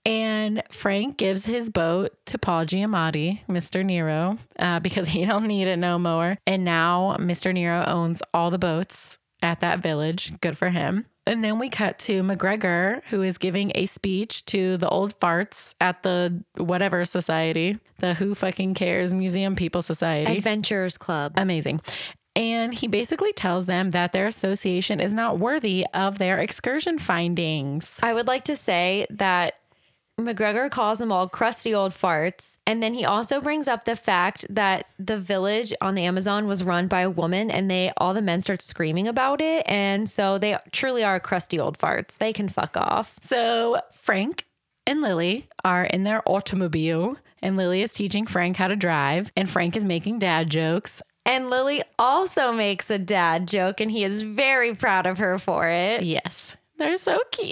And Frank gives his boat to Paul Giamatti, Mr. Nero, uh, because he don't need it no more. And now Mr. Nero owns all the boats at that village. Good for him. And then we cut to McGregor, who is giving a speech to the old farts at the whatever society, the Who Fucking Cares Museum People Society. Adventures Club. Amazing. And he basically tells them that their association is not worthy of their excursion findings. I would like to say that McGregor calls them all crusty old farts. And then he also brings up the fact that the village on the Amazon was run by a woman and they all the men start screaming about it. And so they truly are crusty old farts. They can fuck off. So Frank and Lily are in their automobile, and Lily is teaching Frank how to drive, and Frank is making dad jokes. And Lily also makes a dad joke and he is very proud of her for it. Yes, they're so cute.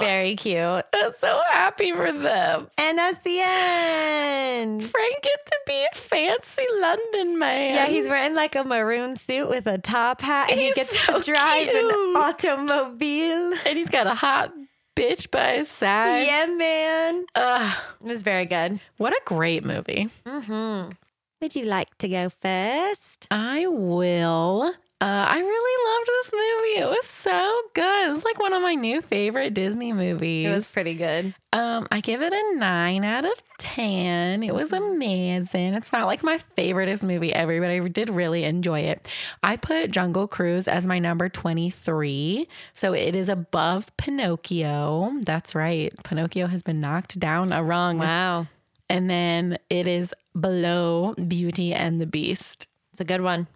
Very cute. I'm so happy for them. And that's the end. Frank gets to be a fancy London man. Yeah, he's wearing like a maroon suit with a top hat and He's he gets so to drive an automobile. and he's got a hot bitch by his side. Yeah, man. Ugh, It was very good. what a great movie. Mm-hmm. Would you like to go first? I will. Uh, I really loved this movie. It was so good. It's like one of my new favorite Disney movies. It was pretty good. Um, I give it a nine out of ten. It was amazing. It's not like my favoriteest movie ever, but I did really enjoy it. I put Jungle Cruise as my number twenty-three, so it is above Pinocchio. That's right. Pinocchio has been knocked down a rung, Wow. And then it is below Beauty and the Beast. It's a good one.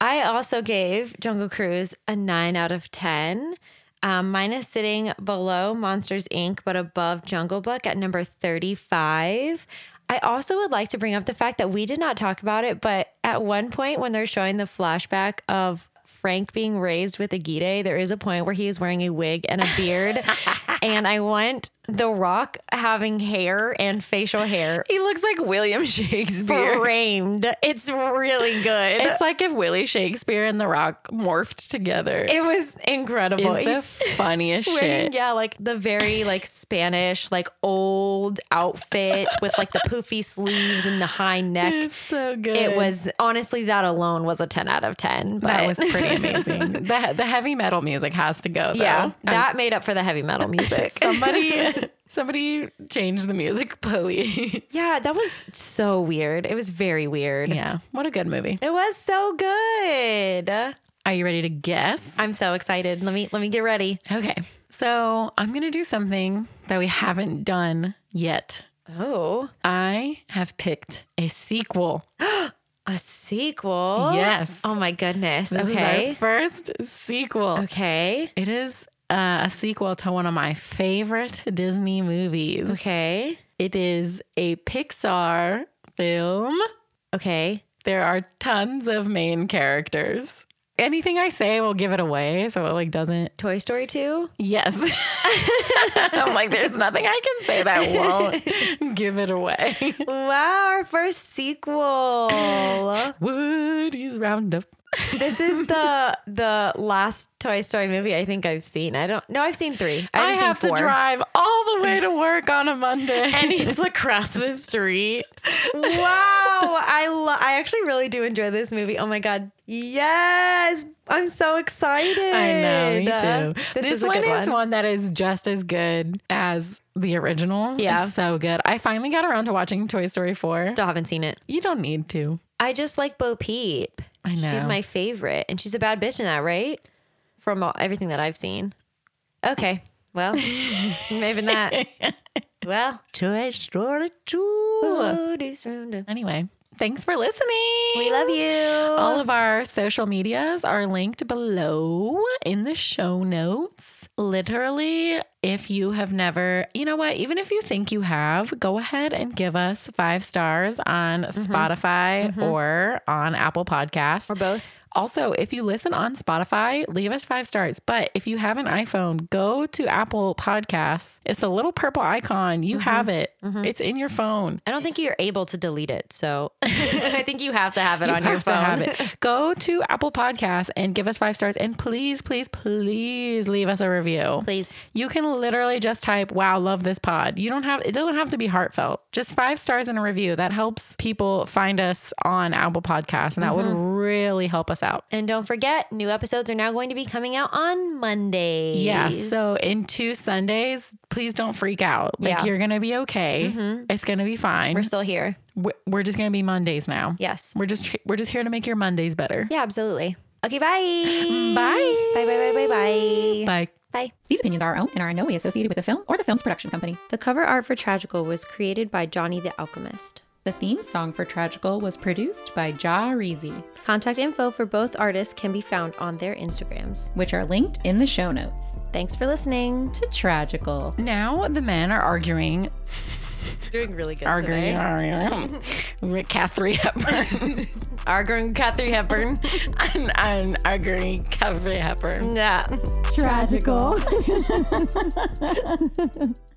I also gave Jungle Cruise a nine out of 10. Um, mine is sitting below Monsters Inc., but above Jungle Book at number 35. I also would like to bring up the fact that we did not talk about it, but at one point when they're showing the flashback of Frank being raised with Aguirre, there is a point where he is wearing a wig and a beard. and I want The Rock having hair and facial hair He looks like William Shakespeare. framed. It's really good. It's like if Willie Shakespeare and The Rock morphed together. It was incredible. is the funniest shit. yeah, like the very like Spanish, like old outfit with like the poofy sleeves and the high neck. It's so good. It was honestly that alone was a ten out of ten. But that was pretty amazing. the the heavy metal music has to go though. yeah, Um, that made up for the heavy metal music. somebody somebody changed the music, please. yeah, that was so weird. It was very weird. yeah, what a good movie. It was so good. Are you ready to guess? I'm so excited. Let me let me get ready. Okay, so I'm gonna do something that we haven't done yet. Oh, I have picked a sequel. a sequel. Yes. Oh my goodness. This is our first sequel. okay. It is uh, a sequel to one of my favorite Disney movies. Okay. It is a Pixar film. Okay. There are tons of main characters. Anything I say will give it away, so it like doesn't. Toy Story 2? Yes, I'm like, there's nothing I can say that won't give it away. Wow, our first sequel. Woody's Roundup. This is the the last Toy Story movie I think I've seen. I don't no, I've seen 3. I, I have to drive all the way to work on a Monday. and it's across the street. Wow, I lo- I actually really do enjoy this movie. Oh my god. Yes. I'm so excited. I know, me too. This, This, is one is one that is just as good as the original. Yeah. It's so good. I finally got around to watching Toy Story 4. Still haven't seen it. You don't need to. I just like Bo Peep. I know. She's my favorite, and she's a bad bitch in that, right? From all, everything that I've seen. Okay, well, maybe not. Well, Toy Story 2. Anyway, thanks for listening. we love you. All of our social medias are linked below in the show notes. Literally, if you have never, you know what, even if you think you have, go ahead and give us five stars on mm-hmm. Spotify mm-hmm. or on Apple Podcasts. or both. Also, if you listen on Spotify, leave us five stars. But if you have an iPhone, go to Apple Podcasts. It's the little purple icon. You mm-hmm. have it, mm-hmm. it's in your phone. I don't think you're able to delete it, so I think you have to have it on your phone. Go to Apple Podcasts and give us five stars. And please, please, please leave us a review. Please. You can literally just type, wow, love this pod. You don't have, it doesn't have to be heartfelt. Just five stars in a review. That helps people find us on Apple Podcasts. And that would mm-hmm. really help us out. And don't forget, new episodes are now going to be coming out on Mondays. Yeah. So in two Sundays, please don't freak out. Like Yeah. you're gonna be okay. Mm-hmm. It's gonna be fine. we're still here. We're, we're just gonna be Mondays now. Yes. We're just we're just here to make your Mondays better. Yeah, absolutely. Okay, bye. Bye. Bye, bye, bye, bye, bye. Bye. Bye. These opinions are our own and are in no way associated with the film or the film's production company. The cover art for Tragical was created by Johnny the Alchemist. The theme song for Tragical was produced by Ja Reezy, Contact info for both artists can be found on their Instagrams. which are linked in the show notes. Thanks for listening. To Tragical. Now the men are arguing, Doing really good arguing, arguing with Katharine Hepburn, Arguing Kathy Hepburn. and, and arguing Katharine Hepburn. yeah. Tragical.